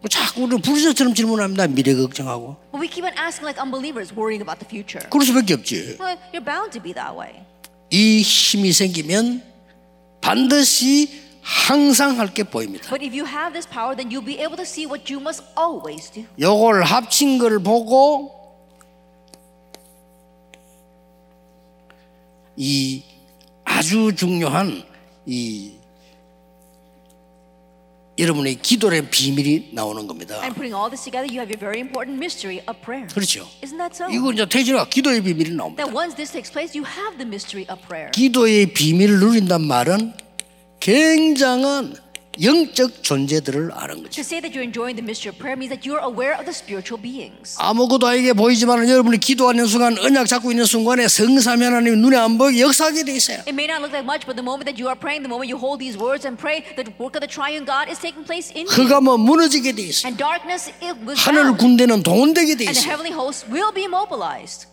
뭐 자꾸 우리 불신자처럼 질문합니다. 미래 걱정하고. But we keep on asking like unbelievers, worrying about the future. 그럴 수밖에 없지. Well, you're bound to be that way. 이 힘이 생기면 반드시 항상 할 게 보입니다. But if you have this power, then you'll be able to see what you must always do. 요걸 합친 걸 보고 이 아주 중요한 이 여러분의 기도의 비밀이 나오는 겁니다. And putting all this together, you have a very important mystery of prayer. 그렇죠. Isn't that so? 이거 이제 태진아 기도의 비밀이 나옵니다. That once this takes place, you have the mystery of prayer. 기도의 비밀을 누린단 말은 굉장한 영적 존재들을 아는 거죠. To say that you're enjoying the mystery of prayer means that you're aware of the spiritual beings. 아무것도 아니게 보이지만 여러분이 기도하는 순간 언약 잡고 있는 순간에 성삼위 하나님 눈에 안 보이게 역사하게 돼 있어요. It may not look like much, but the moment that you are praying, the moment you hold these words and pray, the work of the triune God is taking place in you. 흑암은 무너지게 돼 있어요. And darkness it will 하늘. 군대는 동원되게 돼 And the 있어요. heavenly hosts will be mobilized.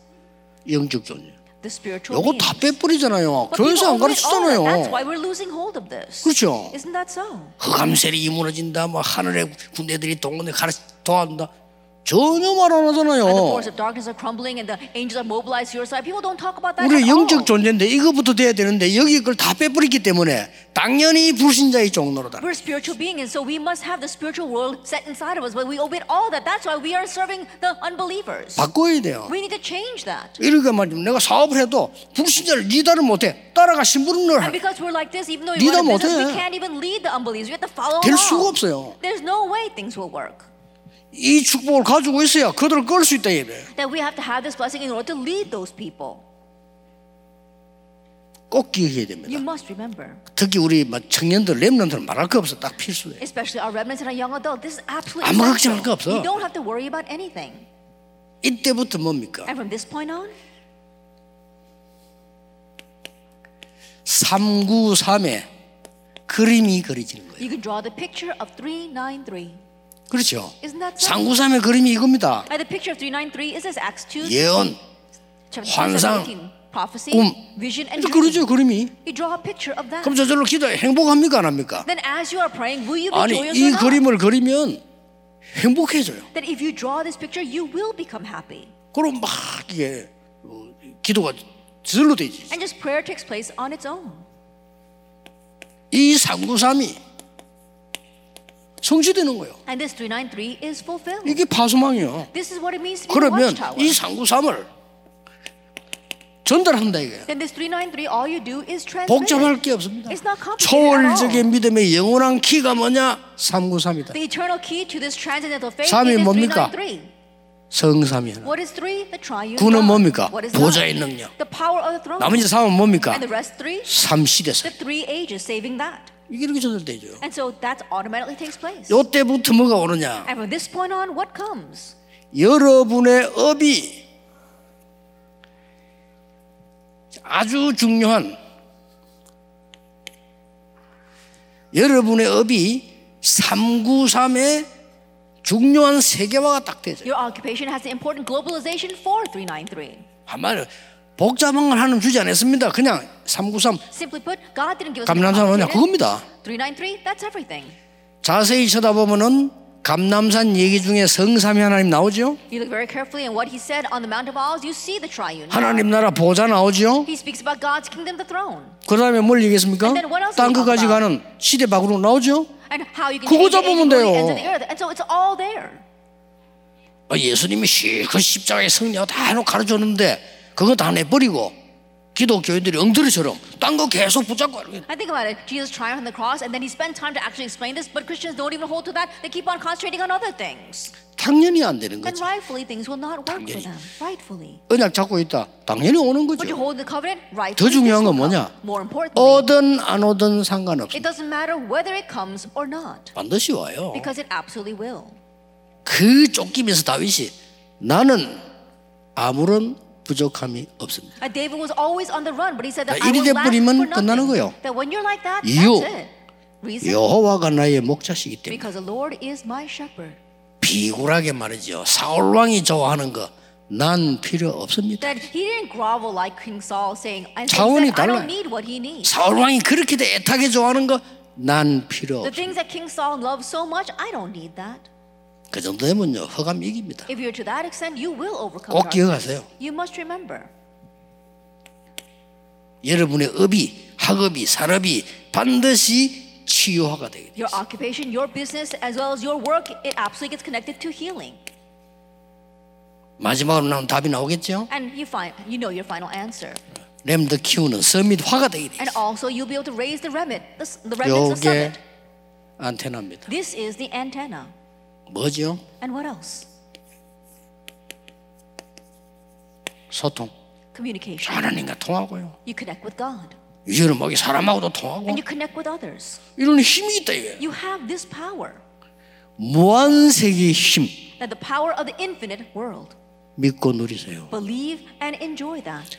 영적 존재. 요거. 다 빼버리잖아요. 교회에서 안 가르치잖아요. why we're losing hold of this. 그렇죠. Isn't that so? 흑암 세력이 무너진다. 뭐 하늘의 군대들이 동원돼 가르 도한다. 전혀 말 안 And the 하잖아요. force of darkness are crumbling and the angels are mobilized to your side. People don't talk about that 우리 at 영적 all. 존재인데 이거부터 돼야 되는데 여기 걸 다 빼버리기 때문에 당연히 불신자의 종로로다. We're spiritual beings, and so we must have the spiritual world set inside of us. But we omit all that. That's why we are serving the unbelievers. 바꿔야 돼요. We need to change that. 이렇게 말이면 내가 사업을 해도 불신자를 리더를 못해 따라가 심부름을 And 해. because we're like this, even though we 리더 business, 못해. we can't even lead the unbelievers. We have to follow 될 수가 along. 없어요. There's no way things will work. 이 축복을 가지고 있어야 그들을 끌 수 있다 이래. That we have to have this blessing in order to lead those people. 꼭 기억해야 You 됩니다. must remember, 특히 우리 막 청년들 랩런들은 말할 거 없어. 딱 필수돼. especially our remnants and our young adults. This is absolutely 아무 걱정할 거 없어. You don't have to worry about anything. 이때부터 뭡니까? And from this point on, 393에 그림이 그려지는 거예요. you can draw the picture of 393. 그렇죠. Isn't that so? 393의 그림이 이겁니다. And the picture of 393 is this Acts 2, 예언, 환상, 17, prophecy, 꿈. vision, and 이렇게 그러죠. 그림이. 그럼 저절로 기도 행복합니까 안 합니까? Then as you are praying, will you be 아니 이? 그림을 그리면 행복해져요. That if you draw this picture, you will become happy. 그럼 막 이게 어, 기도가 저절로 되지. And just prayer takes place on its own. 이 393이 성취되는 거예요. And this 393 is fulfilled. 이게 파수망이에요. This is what it means to be a 그러면. 이 393을 전달한다 이게. Then this 393, all you do is transmit. 복잡할. 게 없습니다. It's not complicated at 초월적인. 믿음의 영원한 키가 뭐냐? 393이다. The eternal key to this transcendental faith 삼이 is 뭡니까? 393. 성삼이 하나. What is three? The triune 구는. 뭡니까? 보좌의? 능력. The power of the throne. 나머지 3은 뭡니까? 삼시대사. 이렇게 전달되죠. And so that automatically takes place. 요때부터 뭐가 오느냐? And from this point on, what comes? 여러분의 업이 아주 중요한 여러분의 업이 393의 중요한 세계화가 딱 되죠. Your occupation has the important globalization for 393. 한마디로 복잡한 걸 하는 주지 않았습니다. 그냥 393 Simply put, God didn't give us 감남산 뭐냐 그겁니다. 393, that's everything. 자세히 쳐다보면은 감남산 얘기 중에 성삼위 하나님 나오죠. You look very carefully and what he said on the Mount of Olives, you see the triune. 하나님 나라 보좌 나오죠. He speaks about God's kingdom, the throne. 그 다음에 뭘 얘기했습니까? 땅 끝까지 가는 시대 밖으로 나오죠. And how you can 그거 잡으면 돼요. 어, 예수님이 실컷 십자가에 승리하고 다 해놓고 가르쳐줬는데 그거 다 내버리고 기독교인들이 엉터리처럼 딴 거 계속 붙잡고. I think about it. Jesus triumphed on the cross, and then he spent time to actually explain this. But Christians don't even hold to that. They keep on concentrating on other things. 당연히 안 되는 And 거죠. rightfully, things will not work for them. Rightfully. 언약 잡고 있다. 당연히 오는 But you 거죠. hold the covenant, rightfully. 더 중요한 건 뭐냐? More importantly, 오든 안 오든 상관없어. it doesn't matter whether it comes or not, 반드시 와요. because it absolutely will. 그 쫓기면서 다윗이 나는 아무런 부족함이 없습니다. Uh, David was always on the run, but he said that 자, I 이리 will lack 돼버리면 for 끝나는 nothing. 거예요. That when you're like that, 이유. that's it. Reason? 여호와가 나의 목자시기 때문에 Because the Lord is my shepherd. 비굴하게 말이죠. 사울 왕이 좋아하는 거 난 필요 없습니다. That he didn't grovel like King Saul, saying, and 차원이 I 달라요. don't need what he needs. 사울 왕이 그렇게 애타게 좋아하는 거 난 필요 The 없습니다. things that King Saul loves so much, I don't need that. 그 정도 되면요 허감 이깁니다. If you're to that extent, you will overcome 꼭. 기억하세요. You must remember. 여러분의 업이 학업이 산업이 반드시 치유화가 되게 돼요. Your occupation, your business, as well as your work, it absolutely gets connected to healing. 마지막으로 나온 답이 나오겠죠. And you find, you know your final answer. 렘더 키우는 서밋 화가 되게 돼요. And also, you'll be able to raise the remnant, the, s- the remnants of 요게 summit. 안테나입니다. This is the antenna. 뭐죠? And what else? 소통. Communication. 하나님과 통하고요. You connect with God. 이제는 막 사람하고도 통하고 and you connect with others. 이런 힘이 있다 이게. You have this power, 무한세계의 힘 that the power of the infinite world. 믿고 누리세요. Believe and enjoy that.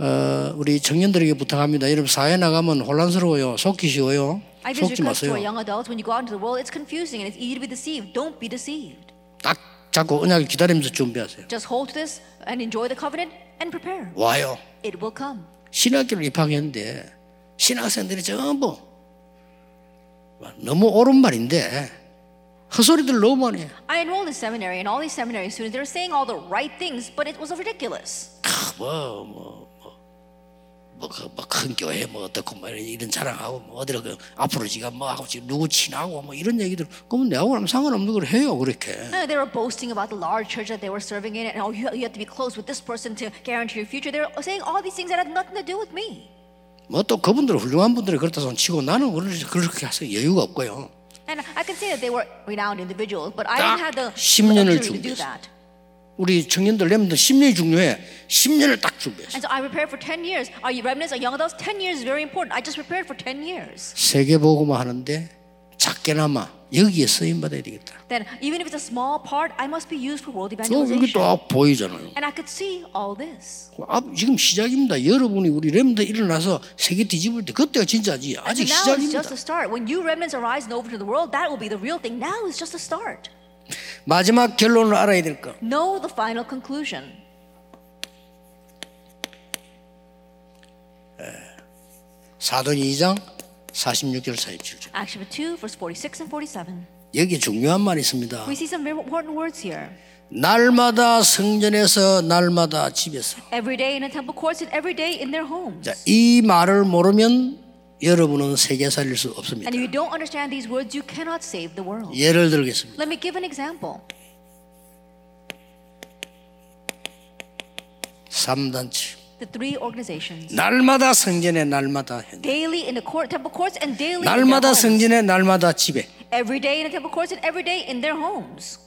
어, 우리 청년들에게 부탁합니다. 여러분 사회 나가면 혼란스러워요. 속기 쉬워요. I just 속지 request to 마세요. our young adults when you go out into the world, it's confusing and it's easy to be deceived. Don't be deceived. 딱 잡고 언약을 기다리면서 준비하세요. Just hold to this and enjoy the covenant and prepare. 와요. It will come. 신학교를 입학했는데 신학생들이 전부 너무 옳은 말인데 헛소리들 너무 많이 해요. I enrolled in seminary, and all these seminary students, they were saying all the right things, but it was ridiculous. 뭐, 뭐 뭐뭐큰 교회 뭐 어떻고 뭐 이런- 자랑하고 뭐 어디로 그 앞으로 지가 뭐 하고 지금 누구 친하고 뭐 이런 얘기들 그러면 내하고 는 상관없는 걸 해요 그렇게 Uh, they were boasting about the large church that they were serving in, and oh, you, you have to be close with this person to guarantee your future. They were saying all these things that had nothing to do with me. 뭐또 그분들 훌륭한 분들이 그렇다 손 치고 나는 그렇게 하서 여유가 없고요 And I can say that they were renowned individuals, but I 딱 didn't have the 10년을 luxury to do that. 우리 청년들 렘들 10년이 중요해 10년을 딱 준비했어 And so I prepared for 10 years. Are you remnants, are young adults? 10 years is very important. I just prepared for 10 years. 세계 보고만 하는데 작게나마 여기에 쓰임 받아야 되겠다 Then, even if it's a small part, I must be used for world 또 여기 evangelization. 또 보이잖아요 And I could see all this. 앞, 지금 시작입니다. 여러분이 우리 렘드 일어나서 세계 뒤집을 때 그때가 진짜지. 아직 so now 시작입니다. just a start. When you remnants arise and over to the world, that will be the real thing. Now it's just a start. 마지막 결론을 알아야 될 거. Know the final conclusion. 사도행 2장 46절 47절. Acts chapter 2, verse 46 and 47. 여기 중요한 말이 있습니다. We see some very important words here. 날마다 성전에서 날마다 집에서. Every day in the temple courts and every day in their homes. 자, 이 말을 모르면 여러분은 세계 살릴 수 없습니다. And if you don't understand these words, you cannot save the world. 예를 들겠습니다. Let me give an example. 3단체. The three organizations. 날마다 성전에 날마다 현. Daily in the court, temple courts and daily in their 날마다 homes. 성전에 날마다 집에. Every day in the temple courts and every day in their homes.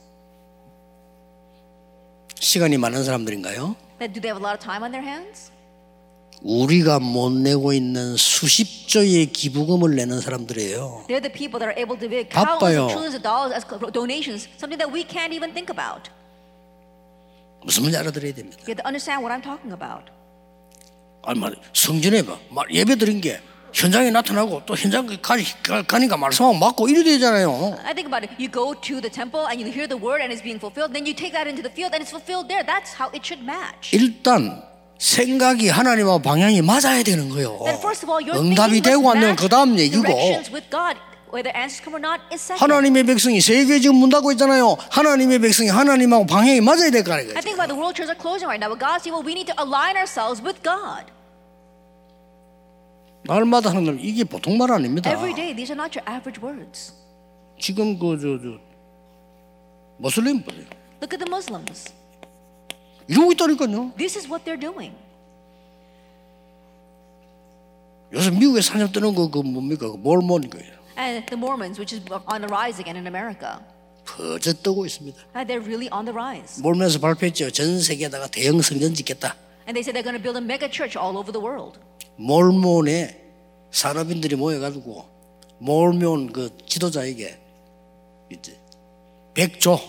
시간이 많은 사람들인가요? Do they have a lot of time on their hands? 우리가 못 내고 있는 수십 조의 기부금을 내는 사람들이에요. They're the people that are able to give 바빠요. countless of trillions of dollars as donations, something that we can't even think about. 무슨 말인지 알아들어야 됩니다. You have to understand what I'm talking about. 말 성전에 봐, 말 예배 드린 게 현장에 나타나고 또 현장 가, 가, 가니까 말씀하고 맞고 이래 되잖아요. I think about it. You go to the temple and you hear the word and it's being fulfilled. Then you take that into the field and it's fulfilled there. That's how it should match. 일단 생각이 하나님하고 방향이 맞아야 되는 거예요. All, 응답이 되고 안 되면 그 다음 얘기고. 하나님의 백성이 세계 지금 문 닫고 있잖아요. 하나님의 백성이 하나님하고 방향이 맞아야 될거 아니에요. I think about the world churches are closing right now, but God's people, we need to align ourselves with God. 날마다 하는 건 이게 보통 말 아닙니다. Every day, these are not your average words. 지금 그저저 모슬림 보세요. Look at the Muslims. 이러고 있다니까요. This is what they're doing. 요새 미국에 사냥 뜨는 거그 뭡니까? 그 몰몬 거예요. And the Mormons, which is on the rise again in America. 퍼져 뜨고 있습니다. And they're really on the rise. 몰몬에서 발표했죠. 전 세계에다가 대형 성전 짓겠다. And they said they're going to build a mega church all over the world. 몰몬에 산업인들이 모여가지고 몰몬 그 지도자에게 이제 백조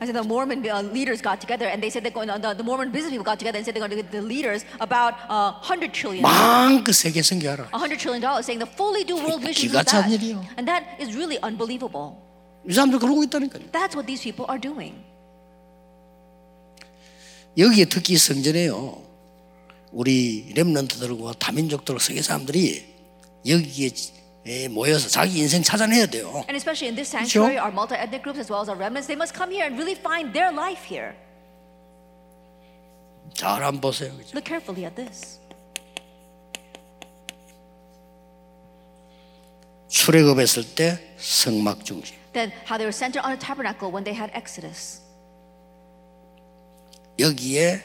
I said the Mormon uh, leaders got together and they said they're going. Uh, the, the Mormon business people got together and said they're going to give the leaders about uh, 100 trillion, 망그 세계 선교하라. 100 trillion dollars, saying the fully do world missions 기가 with 찬 that. 일이요. And that is really unbelievable. 이 사람들 그러고 있다니까요. That's what these people are doing. 여기에 특히 성전에요. 우리 렘넌트들과 다민족들 세계 사람들이 여기에 에 모여서 자기 인생 찾아내야 돼요. And especially in this sanctuary, our multi-ethnic groups as well as our remnants, they must come here and really find their life here. 잘 한번 보세요. 그죠? Look carefully at this. 출애굽했을 때 성막 중심. Then how they were centered on a tabernacle when they had Exodus. 여기에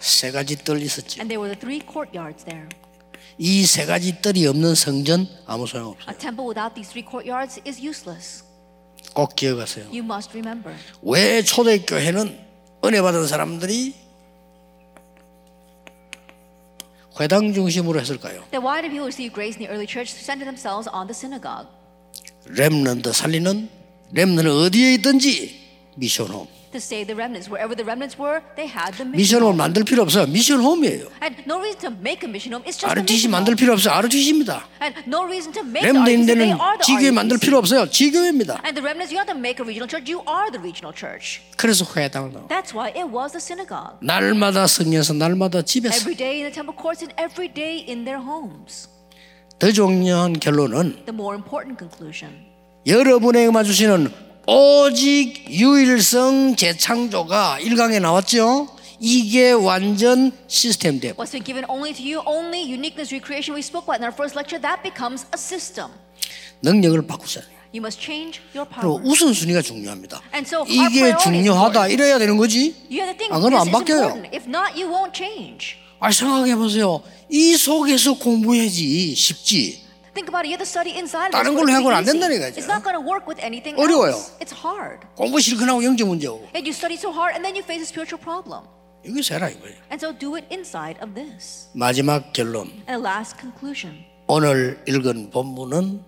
세 가지 뜰 있었죠. And there were the three courtyards there. 이 세 가지 뜰이 없는 성전 아무 소용 없어요. A temple without these three courtyards is useless. 꼭 기억하세요. You must remember. 왜 초대교회는 은혜 받은 사람들이 회당 중심으로 했을까요? Then why did people receive grace in the early church to center themselves on the synagogue? 렘넌트 살리는 렘넌은 어디에 있든지 미션홈. To save the remnants. Wherever the remnants were, they had the mission. 미션홈을 만들 필요 없어요. 미션홈이에요. And no reason to make a mission home. It's just RTC 만들. 필요 없어요. RTC입니다. And no reason to make the 렘넌트 RTC. 데는 They are the 지교회 만들. 필요 없어요. 지교회입니다. And the remnants, you don't have to make a regional church. You are the regional church. 그래서 회당을 넣어. That's why it was the synagogue. 날마다 성에서 날마다 집에서 Every day in the temple courts and every day in their homes. 더 중요한 결론은 The more important conclusion. 여러분에게만 주시는 오직 유일성 재창조가 1강에 나왔죠. 이게 완전 시스템 돼. What's been given only to you, only uniqueness, recreation we spoke about in our first lecture, that becomes a system. 능력을 바꾸잖아요. You must change your power. 우선순위가 중요합니다. And so 이게 중요하다. 이래야 되는 거지. 안 그러면 안 바뀌어요. If not, you won't change. 아 생각해 보세요. 이 속에서 공부해야지 쉽지. Think about it. You have to study inside. of 다른 this 걸로 for it to 해고는 안 be easy. 된다는 거죠. It's not going to work with anything 어려워요. else. It's hard. 공부 실컷 하고 영적 문제 오고. And you study so hard, and then you face a spiritual problem. 이거 세라 이거예요. And so do it inside of this. 마지막 결론. And a last conclusion. 오늘 읽은 본문은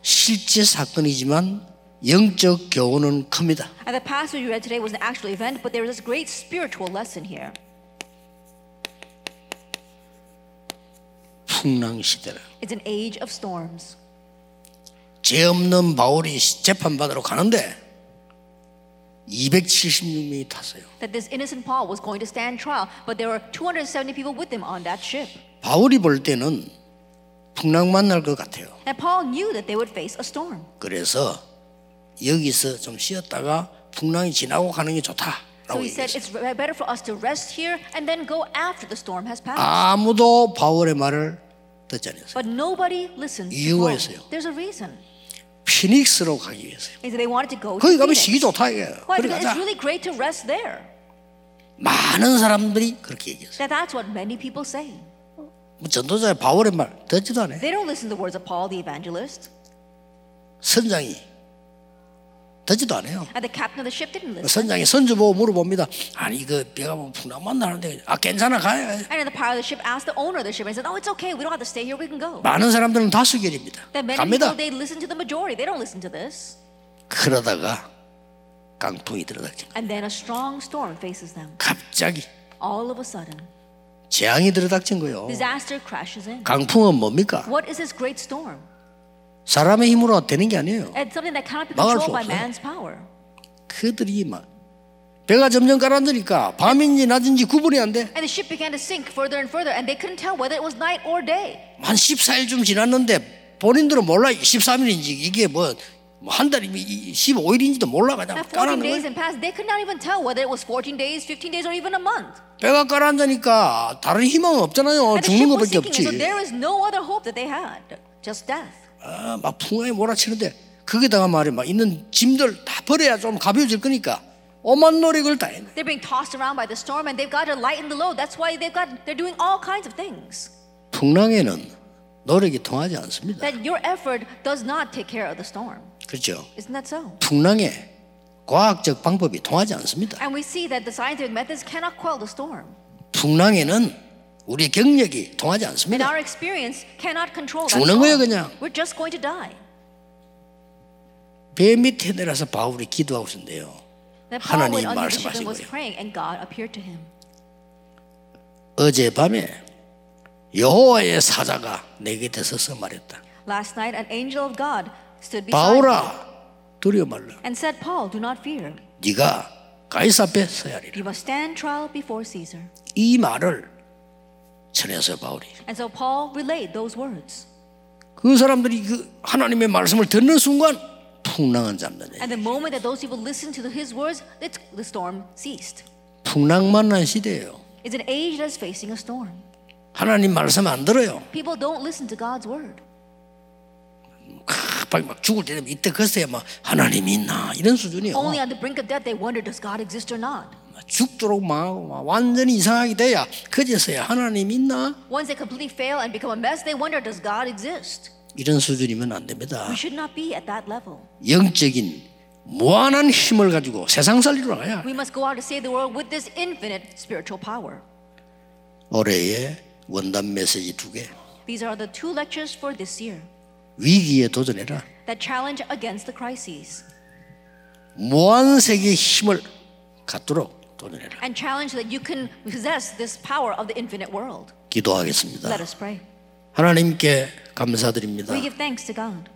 실제 사건이지만 영적 교훈은 큽니다. And the passage we read today was an actual event, but there is this great spiritual lesson here. 풍랑 시대라. It's an age of storms. 죄 없는 바울이 재판받으러 가는데 276명이 탔어요. That this innocent Paul was going to stand trial, but there were 270 people with him on that ship. 바울이 볼 때는 풍랑 만 날 것 같아요. And Paul knew that they would face a storm. 그래서 여기서 좀 쉬었다가 풍랑이 지나고 가는 게 So 좋다라고 he said, it's better for us to rest here and then go after the storm has passed. 아무도 바울의 말을 듣지 않았어요. But nobody listened to 이유가 Paul. 있어요. There's a reason. 피닉스로 가기 위해서요. They wanted to go 거기 가면. 쉬기 좋다 이거예요. Why? Because it's really great to rest there. 많은 사람들이 그렇게 얘기했어요. That that's what many people say. 뭐 전도자의 바울의 말 듣지도 않아요. They don't listen to the words of Paul the evangelist. 선장이 듣지도 않아요. And the captain of the ship didn't listen. 선장이 선주 보고 물어봅니다. 아니 그 배가 뭐 풍랑 만나는데 아 괜찮아 가요. And then the pilot of the ship asked the owner of the ship and said, "Oh, it's okay. We don't have to stay here. We can go." 많은 사람들은 다수결입니다. 갑니다. people they listen to the majority. They don't listen to this. 그러다가 강풍이 들어닥쳐. And then a strong storm faces them. 갑자기 All of a sudden, 재앙이 들어닥친 거예요. disaster crashes in. 강풍은 뭡니까? What is this great storm? 사람의 힘으로 되는 게 아니에요. It's something that cannot be 막을 수 controlled by 없어요. man's power. 그들이 막 배가 점점 가라앉으니까 밤인지 낮인지 구분이 안 돼. And the ship began to sink further and further, and they couldn't tell whether it was night or day. 한 14일쯤 지났는데 본인들은 몰라 13일인지 이게 뭐 한 달이 15일인지도 몰라 그냥 At 14 깔아놓은 days 거예요. and past, they could not even tell whether it was 14 days, 15 days, or even a month. 배가 가라앉으니까 다른 희망은 없잖아요. 죽는 것밖에 없지. so there is no other hope that they had, just death. 아, 막 풍랑이 몰아치는데 거기다가 말이야 막 있는 짐들 다 버려야 좀 가벼워질 거니까 오만 노력을 다 했네. They're being tossed around by the storm, and they've got to lighten the load. That's why they've got they're doing all kinds of things. 풍랑에는 노력이 통하지 않습니다. That your effort does not take care of the storm. 그렇죠? Isn't that so? 풍랑에 과학적 방법이 통하지 않습니다. And we see that the scientific methods cannot quell the storm. 풍랑에는 우리 경력이 통하지 않습니다. our experience cannot control that 죽는 거예요. 그냥. We're just going to die. 배 밑에 내려서 바울이 기도하고 있는데요. 하나님 him. 어젯밤에 여호와의 사자가 내 곁에 서서 말했다. Last night, an angel of God stood beside me 바울아 두려워 말라. and said, Paul, do not fear. 네가 가이사 앞에 서야 하리라. You must stand trial before Caesar. 이 말을 전해서 바울이 And so Paul relayed those words. 그 사람들이 그 하나님의 말씀을 듣는 순간 풍랑은 잠드네. And the moment that those people listened to his words, the storm ceased. 풍랑 만 난 시대예요. It's an age that is facing a storm. 하나님 말씀 안 들어요. People don't listen to God's word. 갑자기 막 죽을 때 되면 이때 글쎄 막 하나님이 있나 이런 수준이에요. Only on the brink of death they wonder, does God exist or not? 죽도록 망하고 막 완전히 이상하게 돼야 그제서야 하나님 있나 Once they completely fail and become a mess, they wonder, does God exist? 이런 수준이면 안 됩니다. We should not be at that level. 영적인 무한한 힘을 가지고 세상 살리러 나가야 We must go out to save the world with this infinite spiritual power. 올해의 원단 메시지 두 개. These are the two lectures for this year 위기에 도전해라. that challenge against the crises 무한 세계의 힘을 갖도록 도전해라. and challenge that you can possess this power of the infinite world. 기도하겠습니다. Let us pray. 하나님께 감사드립니다. We give thanks to God.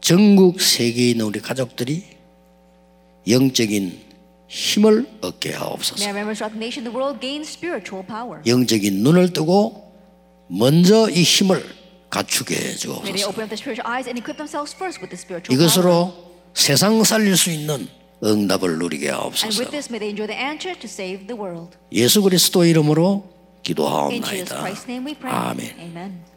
전국 세계에 있는 우리 가족들이 영적인 힘을 얻게 May 하옵소서. our members throughout the nation, the world gain spiritual power. 영적인 눈을 뜨고 먼저 이 힘을 갖추게 해 May they 주옵소서. open up their spiritual eyes and equip themselves first with the spiritual power. 이것으로 세상 살릴 수 있는 응답을 누리게 And 하옵소서. with this, may they enjoy the answer to save the world. 예수 그리스도 이름으로 In Jesus 기도하옵나이다. Christ's name we pray. 아멘. Amen.